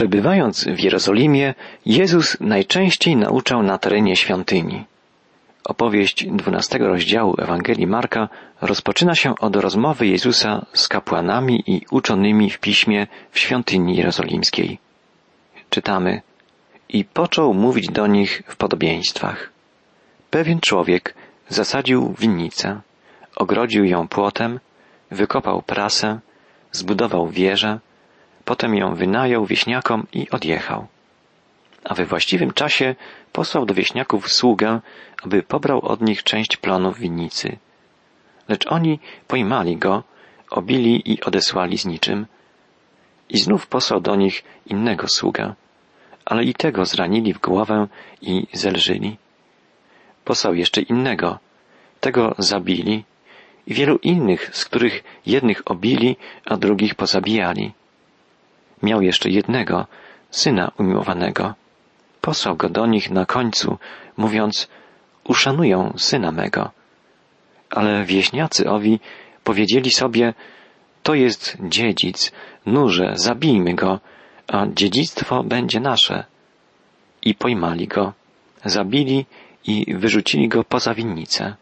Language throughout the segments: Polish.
Przebywając w Jerozolimie, Jezus najczęściej nauczał na terenie świątyni. Opowieść dwunastego rozdziału Ewangelii Marka rozpoczyna się od rozmowy Jezusa z kapłanami i uczonymi w piśmie w świątyni jerozolimskiej. Czytamy i począł mówić do nich w podobieństwach. Pewien człowiek zasadził winnicę, ogrodził ją płotem, wykopał prasę, zbudował wieżę, potem ją wynajął wieśniakom i odjechał. A we właściwym czasie posłał do wieśniaków sługę, aby pobrał od nich część plonów winnicy. Lecz oni pojmali go, obili i odesłali z niczym. I znów posłał do nich innego sługę, ale i tego zranili w głowę i zelżyli. Posłał jeszcze innego, tego zabili i wielu innych, z których jednych obili, a drugich pozabijali. Miał jeszcze jednego, syna umiłowanego. Posłał go do nich na końcu, mówiąc, uszanują syna mego. Ale wieśniacy owi powiedzieli sobie, to jest dziedzic, nurze, zabijmy go, a dziedzictwo będzie nasze. I pojmali go, zabili i wyrzucili go poza winnicę.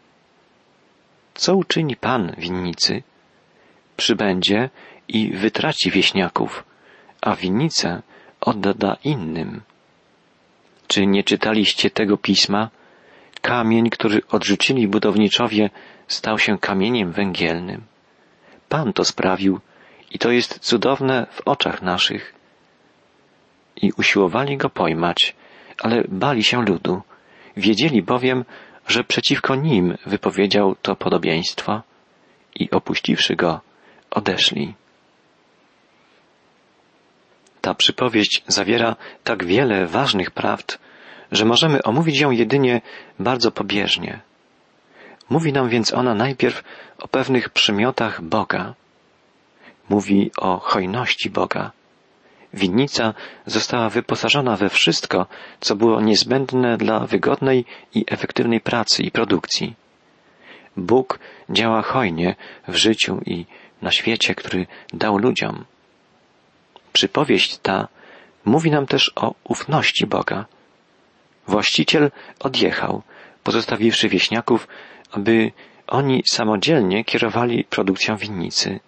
Co uczyni pan winnicy? Przybędzie i wytraci wieśniaków, a winnicę odda innym. Czy nie czytaliście tego pisma? Kamień, który odrzucili budowniczowie, stał się kamieniem węgielnym. Pan to sprawił i to jest cudowne w oczach naszych. I usiłowali go pojmać, ale bali się ludu. Wiedzieli bowiem, że przeciwko nim wypowiedział to podobieństwo i opuściwszy go, odeszli. Ta przypowieść zawiera tak wiele ważnych prawd, że możemy omówić ją jedynie bardzo pobieżnie. Mówi nam więc ona najpierw o pewnych przymiotach Boga. Mówi o hojności Boga. Winnica została wyposażona we wszystko, co było niezbędne dla wygodnej i efektywnej pracy i produkcji. Bóg działa hojnie w życiu i na świecie, który dał ludziom. Przypowieść ta mówi nam też o ufności Boga. Właściciel odjechał, pozostawiwszy wieśniaków, aby oni samodzielnie kierowali produkcją winnicy.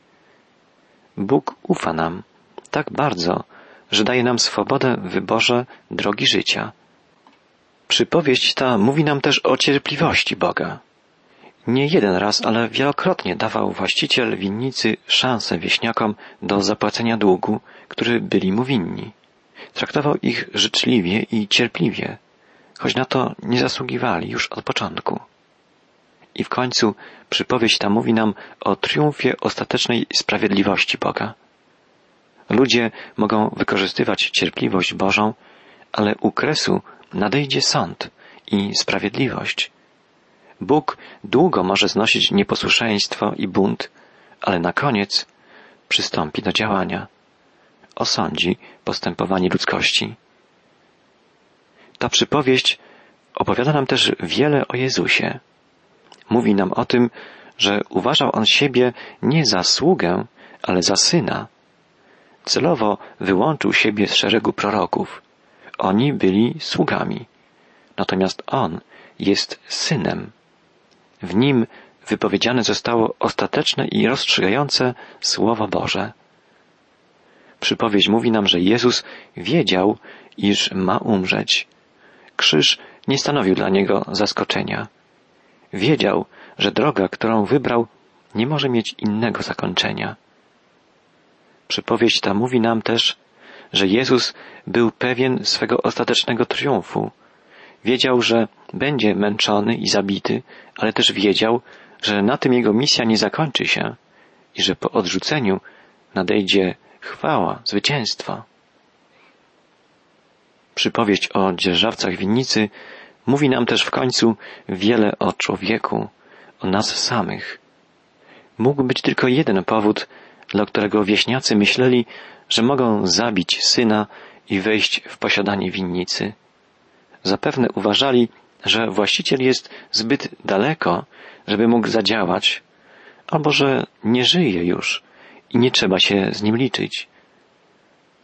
Bóg ufa nam tak bardzo, że daje nam swobodę w wyborze drogi życia. Przypowieść ta mówi nam też o cierpliwości Boga. Nie jeden raz, ale wielokrotnie dawał właściciel winnicy szansę wieśniakom do zapłacenia długu, który byli mu winni. Traktował ich życzliwie i cierpliwie, choć na to nie zasługiwali już od początku. I w końcu przypowieść ta mówi nam o triumfie ostatecznej sprawiedliwości Boga. Ludzie mogą wykorzystywać cierpliwość Bożą, ale u kresu nadejdzie sąd i sprawiedliwość. Bóg długo może znosić nieposłuszeństwo i bunt, ale na koniec przystąpi do działania. Osądzi postępowanie ludzkości. Ta przypowieść opowiada nam też wiele o Jezusie. Mówi nam o tym, że uważał on siebie nie za sługę, ale za syna. Celowo wyłączył siebie z szeregu proroków. Oni byli sługami. Natomiast on jest synem. W nim wypowiedziane zostało ostateczne i rozstrzygające Słowo Boże. Przypowieść mówi nam, że Jezus wiedział, iż ma umrzeć. Krzyż nie stanowił dla niego zaskoczenia. Wiedział, że droga, którą wybrał, nie może mieć innego zakończenia. Przypowieść ta mówi nam też, że Jezus był pewien swego ostatecznego triumfu. Wiedział, że będzie męczony i zabity, ale też wiedział, że na tym jego misja nie zakończy się i że po odrzuceniu nadejdzie chwała, zwycięstwo. Przypowieść o dzierżawcach winnicy mówi nam też w końcu wiele o człowieku, o nas samych. Mógł być tylko jeden powód, dla którego wieśniacy myśleli, że mogą zabić syna i wejść w posiadanie winnicy. Zapewne uważali, że właściciel jest zbyt daleko, żeby mógł zadziałać, albo że nie żyje już i nie trzeba się z nim liczyć.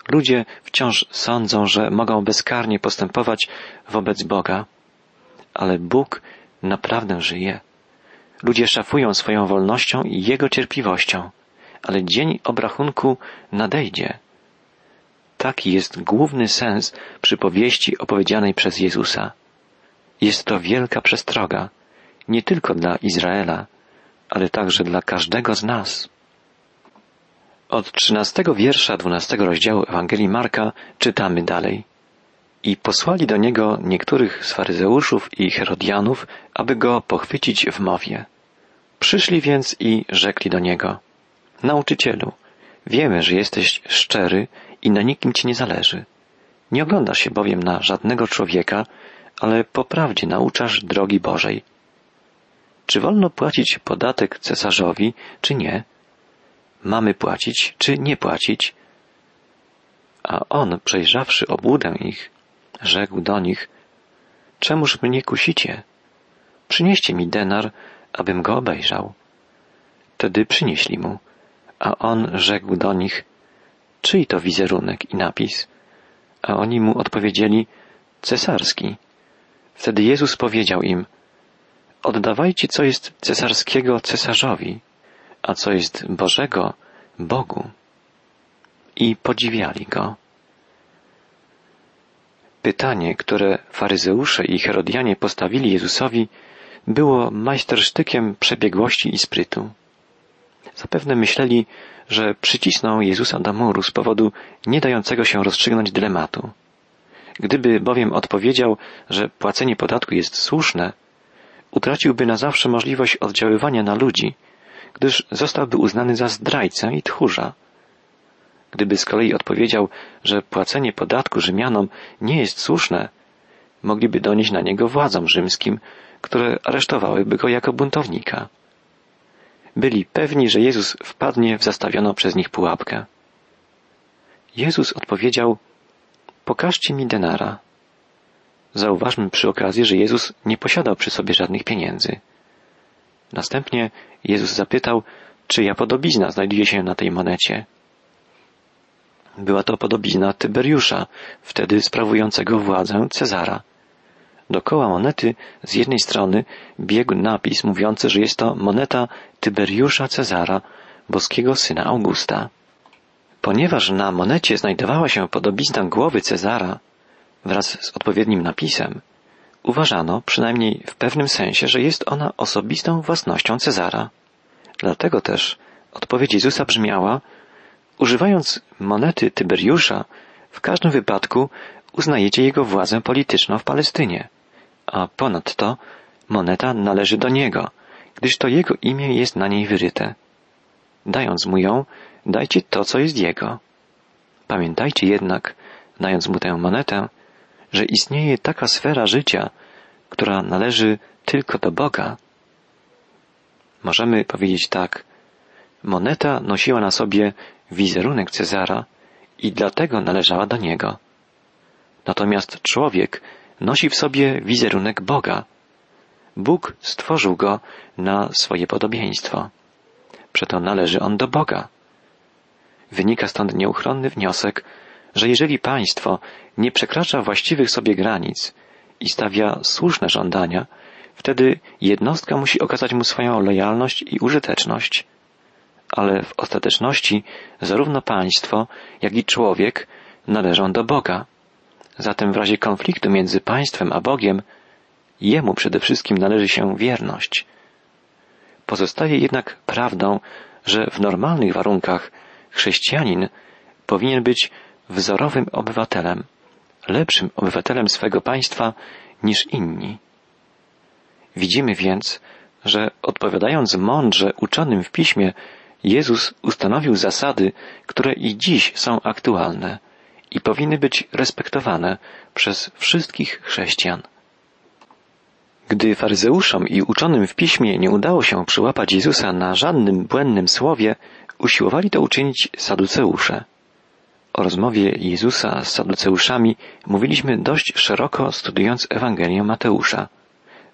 Ludzie wciąż sądzą, że mogą bezkarnie postępować wobec Boga, ale Bóg naprawdę żyje. Ludzie szafują swoją wolnością i Jego cierpliwością, ale dzień obrachunku nadejdzie. Taki jest główny sens przypowieści opowiedzianej przez Jezusa. Jest to wielka przestroga, nie tylko dla Izraela, ale także dla każdego z nas. Od trzynastego wiersza dwunastego rozdziału Ewangelii Marka czytamy dalej. I posłali do niego niektórych z faryzeuszów i herodianów, aby go pochwycić w mowie. Przyszli więc i rzekli do niego, Nauczycielu, wiemy, że jesteś szczery i na nikim ci nie zależy. Nie oglądasz się bowiem na żadnego człowieka, ale po prawdzie nauczasz drogi Bożej. Czy wolno płacić podatek cesarzowi, czy nie? Mamy płacić, czy nie płacić? A on, przejrzawszy obłudę ich, rzekł do nich, Czemuż mnie kusicie? Przynieście mi denar, abym go obejrzał. Wtedy przynieśli mu, a on rzekł do nich, czyj to wizerunek i napis? A oni mu odpowiedzieli, cesarski. Wtedy Jezus powiedział im, oddawajcie, co jest cesarskiego cesarzowi, a co jest Bożego Bogu. I podziwiali go. Pytanie, które faryzeusze i herodianie postawili Jezusowi, było majstersztykiem przebiegłości i sprytu. Zapewne myśleli, że przycisną Jezusa do muru z powodu nie dającego się rozstrzygnąć dylematu. Gdyby bowiem odpowiedział, że płacenie podatku jest słuszne, utraciłby na zawsze możliwość oddziaływania na ludzi, gdyż zostałby uznany za zdrajcę i tchórza. Gdyby z kolei odpowiedział, że płacenie podatku Rzymianom nie jest słuszne, mogliby donieść na niego władzom rzymskim, które aresztowałyby go jako buntownika. Byli pewni, że Jezus wpadnie w zastawioną przez nich pułapkę. Jezus odpowiedział, pokażcie mi denara. Zauważmy przy okazji, że Jezus nie posiadał przy sobie żadnych pieniędzy. Następnie Jezus zapytał, czyja podobizna znajduje się na tej monecie. Była to podobizna Tyberiusza, wtedy sprawującego władzę Cezara. Dokoła monety z jednej strony biegł napis mówiący, że jest to moneta Tyberiusza Cezara, boskiego syna Augusta. Ponieważ na monecie znajdowała się podobizna głowy Cezara wraz z odpowiednim napisem, uważano, przynajmniej w pewnym sensie, że jest ona osobistą własnością Cezara. Dlatego też odpowiedź Jezusa brzmiała, używając monety Tyberiusza, w każdym wypadku uznajecie jego władzę polityczną w Palestynie a ponadto moneta należy do niego, gdyż to jego imię jest na niej wyryte. Dając mu ją, dajcie to, co jest jego. Pamiętajcie jednak, dając mu tę monetę, że istnieje taka sfera życia, która należy tylko do Boga. Możemy powiedzieć tak, moneta nosiła na sobie wizerunek Cezara i dlatego należała do niego. Natomiast człowiek nosi w sobie wizerunek Boga. Bóg stworzył go na swoje podobieństwo. Przeto należy on do Boga. Wynika stąd nieuchronny wniosek, że jeżeli państwo nie przekracza właściwych sobie granic i stawia słuszne żądania, wtedy jednostka musi okazać mu swoją lojalność i użyteczność. Ale w ostateczności zarówno państwo, jak i człowiek należą do Boga. Zatem w razie konfliktu między państwem a Bogiem, Jemu przede wszystkim należy się wierność. Pozostaje jednak prawdą, że w normalnych warunkach chrześcijanin powinien być wzorowym obywatelem, lepszym obywatelem swego państwa niż inni. Widzimy więc, że odpowiadając mądrze uczonym w piśmie, Jezus ustanowił zasady, które i dziś są aktualne i powinny być respektowane przez wszystkich chrześcijan. Gdy faryzeuszom i uczonym w piśmie nie udało się przyłapać Jezusa na żadnym błędnym słowie, usiłowali to uczynić saduceusze. O rozmowie Jezusa z saduceuszami mówiliśmy dość szeroko studiując Ewangelię Mateusza.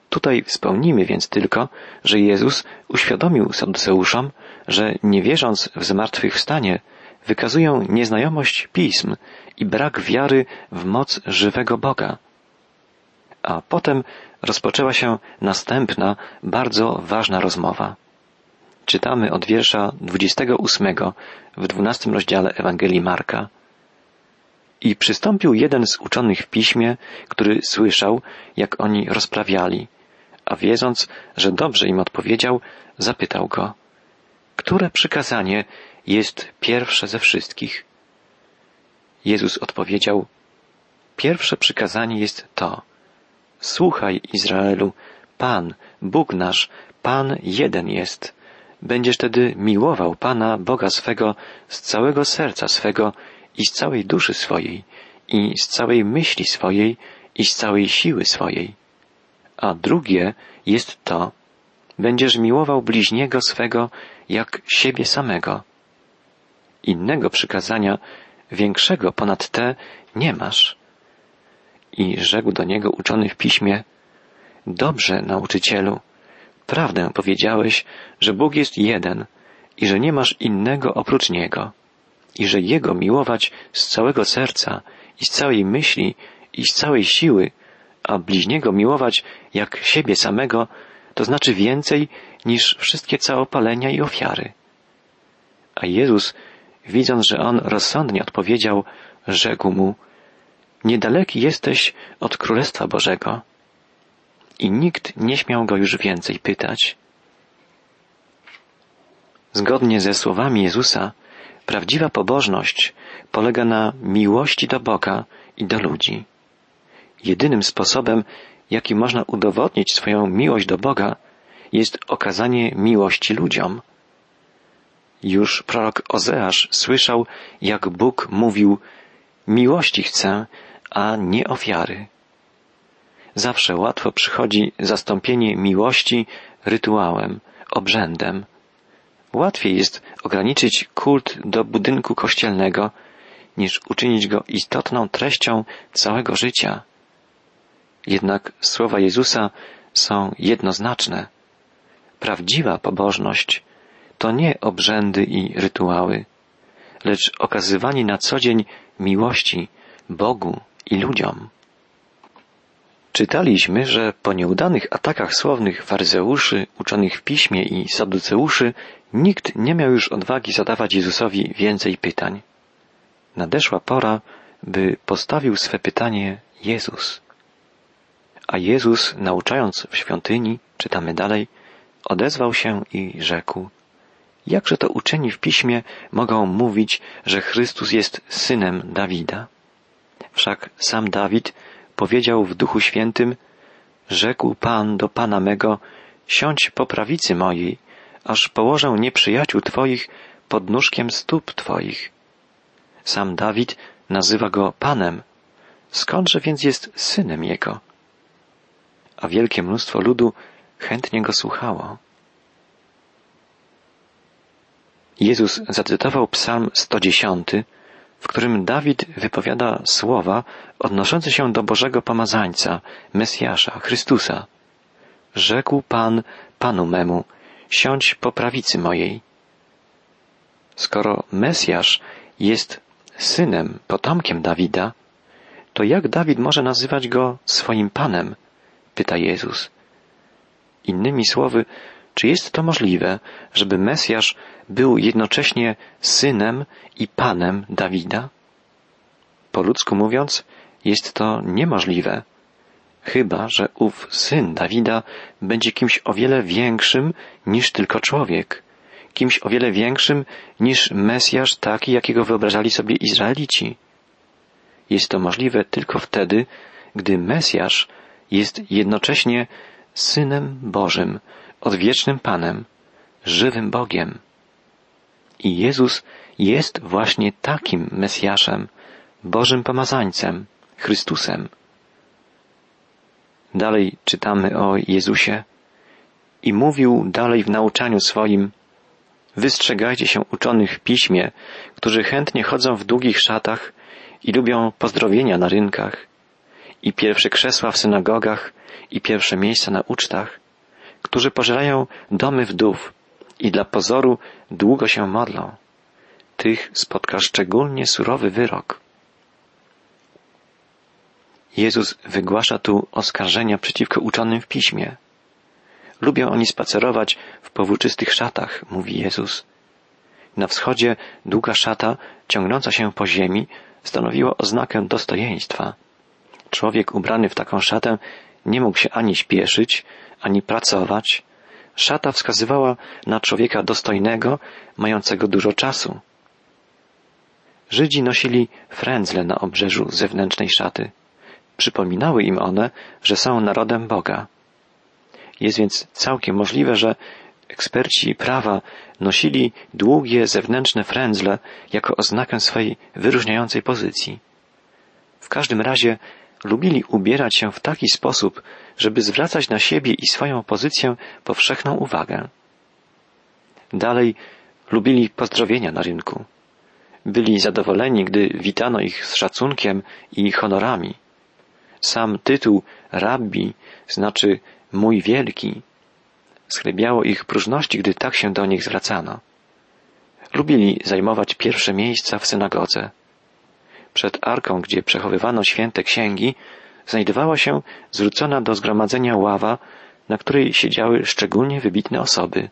Tutaj wspomnimy więc tylko, że Jezus uświadomił saduceuszom, że nie wierząc w zmartwychwstanie, wykazują nieznajomość pism i brak wiary w moc żywego Boga. A potem rozpoczęła się następna, bardzo ważna rozmowa. Czytamy od wiersza 28 w 12 rozdziale Ewangelii Marka. I przystąpił jeden z uczonych w piśmie, który słyszał, jak oni rozprawiali, a wiedząc, że dobrze im odpowiedział, zapytał go, które przykazanie jest pierwsze ze wszystkich? Jezus odpowiedział, pierwsze przykazanie jest to, słuchaj Izraelu, Pan, Bóg nasz, Pan jeden jest. Będziesz tedy miłował Pana, Boga swego, z całego serca swego i z całej duszy swojej, i z całej myśli swojej, i z całej siły swojej. A drugie jest to, będziesz miłował bliźniego swego jak siebie samego. Innego przykazania, większego ponad te, nie masz. I rzekł do niego uczony w piśmie, Dobrze, nauczycielu, prawdę powiedziałeś, że Bóg jest jeden i że nie masz innego oprócz Niego i że Jego miłować z całego serca i z całej myśli i z całej siły, a bliźniego miłować jak siebie samego, to znaczy więcej niż wszystkie całopalenia i ofiary. A Jezus, widząc, że on rozsądnie odpowiedział, rzekł mu, niedaleki jesteś od Królestwa Bożego. I nikt nie śmiał go już więcej pytać. Zgodnie ze słowami Jezusa, prawdziwa pobożność polega na miłości do Boga i do ludzi. Jedynym sposobem, jaki można udowodnić swoją miłość do Boga, jest okazanie miłości ludziom. Już prorok Ozeasz słyszał, jak Bóg mówił, miłości chcę, a nie ofiary. Zawsze łatwo przychodzi zastąpienie miłości rytuałem, obrzędem. Łatwiej jest ograniczyć kult do budynku kościelnego, niż uczynić go istotną treścią całego życia. Jednak słowa Jezusa są jednoznaczne. Prawdziwa pobożność to nie obrzędy i rytuały, lecz okazywanie na co dzień miłości Bogu i ludziom. Czytaliśmy, że po nieudanych atakach słownych faryzeuszy, uczonych w piśmie i saduceuszy, nikt nie miał już odwagi zadawać Jezusowi więcej pytań. Nadeszła pora, by postawił swe pytanie Jezus. A Jezus, nauczając w świątyni, czytamy dalej, odezwał się i rzekł, jakże to uczeni w piśmie mogą mówić, że Chrystus jest synem Dawida? Wszak sam Dawid powiedział w Duchu Świętym, rzekł Pan do Pana mego, siądź po prawicy mojej, aż położę nieprzyjaciół Twoich pod nóżkiem stóp Twoich. Sam Dawid nazywa go Panem, skądże więc jest synem jego? A wielkie mnóstwo ludu chętnie go słuchało. Jezus zacytował psalm 110, w którym Dawid wypowiada słowa odnoszące się do Bożego Pomazańca, Mesjasza, Chrystusa. Rzekł Pan Panu memu, siądź po prawicy mojej. Skoro Mesjasz jest synem, potomkiem Dawida, to jak Dawid może nazywać go swoim Panem? Pyta Jezus. Innymi słowy, czy jest to możliwe, żeby Mesjasz był jednocześnie synem i panem Dawida? Po ludzku mówiąc, jest to niemożliwe, chyba że ów syn Dawida będzie kimś o wiele większym niż tylko człowiek, kimś o wiele większym niż Mesjasz taki, jakiego wyobrażali sobie Izraelici. Jest to możliwe tylko wtedy, gdy Mesjasz jest jednocześnie Synem Bożym, odwiecznym Panem, żywym Bogiem. I Jezus jest właśnie takim Mesjaszem, Bożym Pomazańcem, Chrystusem. Dalej czytamy o Jezusie i mówił dalej w nauczaniu swoim, wystrzegajcie się uczonych w piśmie, którzy chętnie chodzą w długich szatach i lubią pozdrowienia na rynkach i pierwsze krzesła w synagogach i pierwsze miejsca na ucztach, którzy pożerają domy wdów i dla pozoru długo się modlą. tych spotka szczególnie surowy wyrok. Jezus wygłasza tu oskarżenia przeciwko uczonym w piśmie. Lubią oni spacerować w powłóczystych szatach, mówi Jezus. Na wschodzie długa szata, ciągnąca się po ziemi, stanowiła oznakę dostojeństwa. Człowiek ubrany w taką szatę nie mógł się ani śpieszyć, ani pracować. Szata wskazywała na człowieka dostojnego, mającego dużo czasu. Żydzi nosili frędzle na obrzeżu zewnętrznej szaty. Przypominały im one, że są narodem Boga. Jest więc całkiem możliwe, że eksperci prawa nosili długie zewnętrzne frędzle jako oznakę swojej wyróżniającej pozycji. W każdym razie lubili ubierać się w taki sposób, żeby zwracać na siebie i swoją pozycję powszechną uwagę. Dalej lubili pozdrowienia na rynku. Byli zadowoleni, gdy witano ich z szacunkiem i honorami. Sam tytuł rabbi znaczy mój wielki. Schlebiało ich próżności, gdy tak się do nich zwracano. Lubili zajmować pierwsze miejsca w synagodze. Przed arką, gdzie przechowywano święte księgi, znajdowała się zwrócona do zgromadzenia ława, na której siedziały szczególnie wybitne osoby.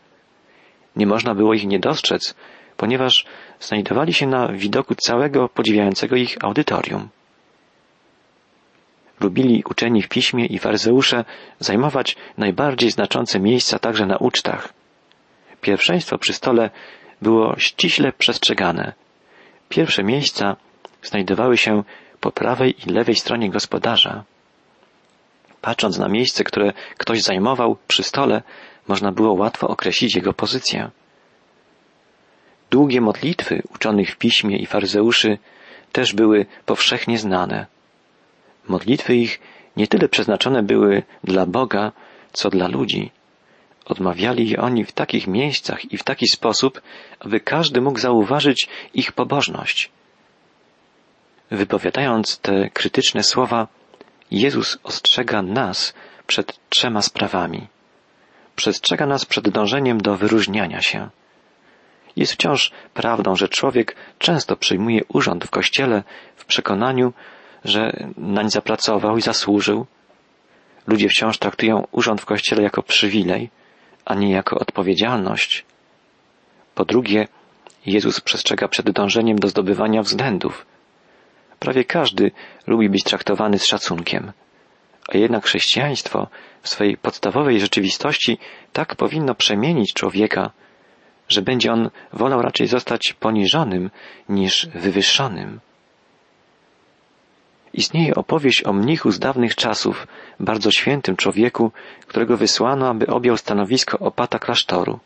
Nie można było ich nie dostrzec, ponieważ znajdowali się na widoku całego podziwiającego ich audytorium. Lubili uczeni w piśmie i faryzeusze zajmować najbardziej znaczące miejsca także na ucztach. Pierwszeństwo przy stole było ściśle przestrzegane. Pierwsze miejsca znajdowały się po prawej i lewej stronie gospodarza. Patrząc na miejsce, które ktoś zajmował przy stole, można było łatwo określić jego pozycję. Długie modlitwy uczonych w piśmie i faryzeuszy też były powszechnie znane. Modlitwy ich nie tyle przeznaczone były dla Boga, co dla ludzi. Odmawiali je oni w takich miejscach i w taki sposób, aby każdy mógł zauważyć ich pobożność. Wypowiadając te krytyczne słowa, Jezus ostrzega nas przed trzema sprawami. Przestrzega nas przed dążeniem do wyróżniania się. Jest wciąż prawdą, że człowiek często przyjmuje urząd w kościele w przekonaniu, że nań zapracował i zasłużył. Ludzie wciąż traktują urząd w kościele jako przywilej, a nie jako odpowiedzialność. Po drugie, Jezus przestrzega przed dążeniem do zdobywania względów. Prawie każdy lubi być traktowany z szacunkiem. A jednak chrześcijaństwo w swojej podstawowej rzeczywistości tak powinno przemienić człowieka, że będzie on wolał raczej zostać poniżonym niż wywyższonym. Istnieje opowieść o mnichu z dawnych czasów, bardzo świętym człowieku, którego wysłano, aby objął stanowisko opata klasztoru.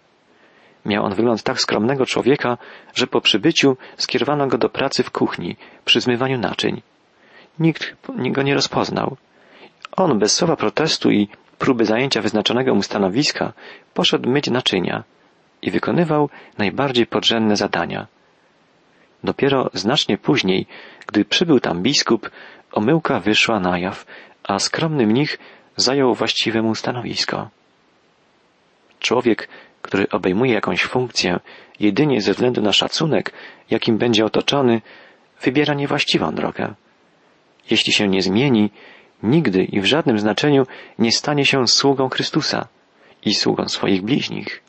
Miał on wygląd tak skromnego człowieka, że po przybyciu skierowano go do pracy w kuchni, przy zmywaniu naczyń. Nikt go nie rozpoznał. On bez słowa protestu i próby zajęcia wyznaczonego mu stanowiska poszedł myć naczynia i wykonywał najbardziej podrzędne zadania. Dopiero znacznie później, gdy przybył tam biskup, omyłka wyszła na jaw, a skromny mnich zajął właściwe mu stanowisko. Człowiek, który obejmuje jakąś funkcję jedynie ze względu na szacunek, jakim będzie otoczony, wybiera niewłaściwą drogę. Jeśli się nie zmieni, nigdy i w żadnym znaczeniu nie stanie się sługą Chrystusa i sługą swoich bliźnich.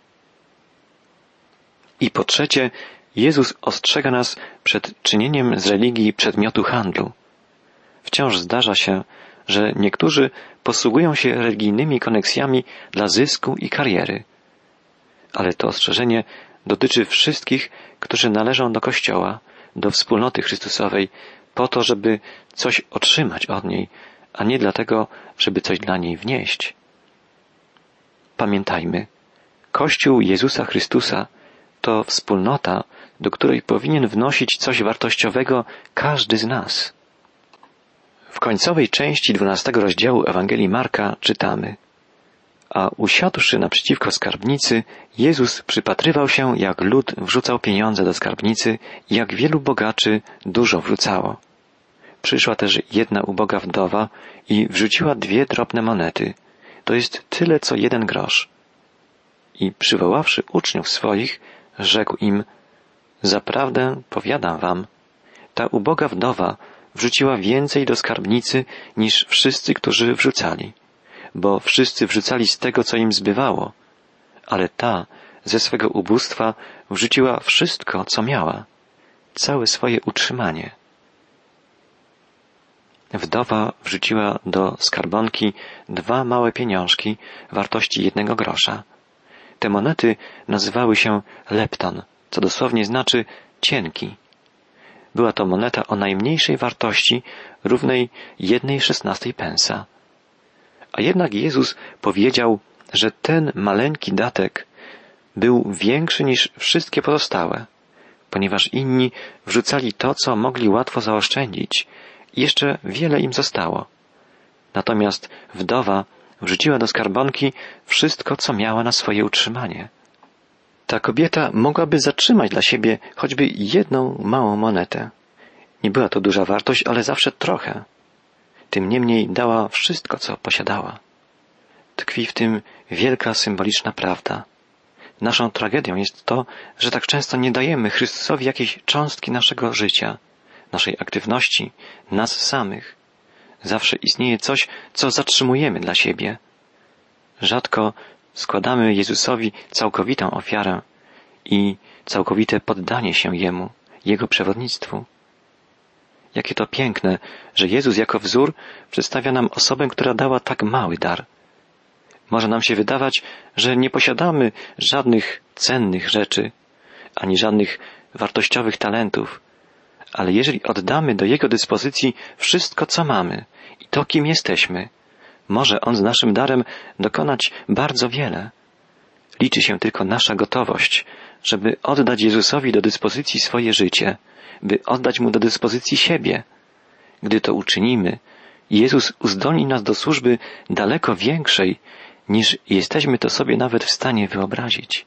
I po trzecie, Jezus ostrzega nas przed czynieniem z religii przedmiotu handlu. Wciąż zdarza się, że niektórzy posługują się religijnymi koneksjami dla zysku i kariery. Ale to ostrzeżenie dotyczy wszystkich, którzy należą do Kościoła, do wspólnoty Chrystusowej, po to, żeby coś otrzymać od niej, a nie dlatego, żeby coś dla niej wnieść. Pamiętajmy, Kościół Jezusa Chrystusa to wspólnota, do której powinien wnosić coś wartościowego każdy z nas. W końcowej części dwunastego rozdziału Ewangelii Marka czytamy A usiadłszy naprzeciwko skarbnicy, Jezus przypatrywał się, jak lud wrzucał pieniądze do skarbnicy, jak wielu bogaczy dużo wrzucało. Przyszła też jedna uboga wdowa i wrzuciła dwie drobne monety. To jest tyle, co jeden grosz. I przywoławszy uczniów swoich, rzekł im, Zaprawdę, powiadam wam, ta uboga wdowa wrzuciła więcej do skarbnicy niż wszyscy, którzy wrzucali, bo wszyscy wrzucali z tego, co im zbywało, ale ta ze swego ubóstwa wrzuciła wszystko, co miała, całe swoje utrzymanie. Wdowa wrzuciła do skarbonki dwa małe pieniążki wartości jednego grosza. Te monety nazywały się lepton, co dosłownie znaczy cienki. Była to moneta o najmniejszej wartości, równej jednej szesnastej pensa. A jednak Jezus powiedział, że ten maleńki datek był większy niż wszystkie pozostałe, ponieważ inni wrzucali to, co mogli łatwo zaoszczędzić i jeszcze wiele im zostało. Natomiast wdowa wrzuciła do skarbonki wszystko, co miała na swoje utrzymanie. Ta kobieta mogłaby zatrzymać dla siebie choćby jedną małą monetę. Nie była to duża wartość, ale zawsze trochę. Tym niemniej dała wszystko, co posiadała. Tkwi w tym wielka symboliczna prawda. Naszą tragedią jest to, że tak często nie dajemy Chrystusowi jakiejś cząstki naszego życia, naszej aktywności, nas samych. Zawsze istnieje coś, co zatrzymujemy dla siebie. Rzadko składamy Jezusowi całkowitą ofiarę i całkowite poddanie się Jemu, Jego przewodnictwu. Jakie to piękne, że Jezus jako wzór przedstawia nam osobę, która dała tak mały dar. Może nam się wydawać, że nie posiadamy żadnych cennych rzeczy, ani żadnych wartościowych talentów, ale jeżeli oddamy do Jego dyspozycji wszystko, co mamy i to, kim jesteśmy, może On z naszym darem dokonać bardzo wiele. Liczy się tylko nasza gotowość, żeby oddać Jezusowi do dyspozycji swoje życie, by oddać Mu do dyspozycji siebie. Gdy to uczynimy, Jezus uzdolni nas do służby daleko większej, niż jesteśmy to sobie nawet w stanie wyobrazić.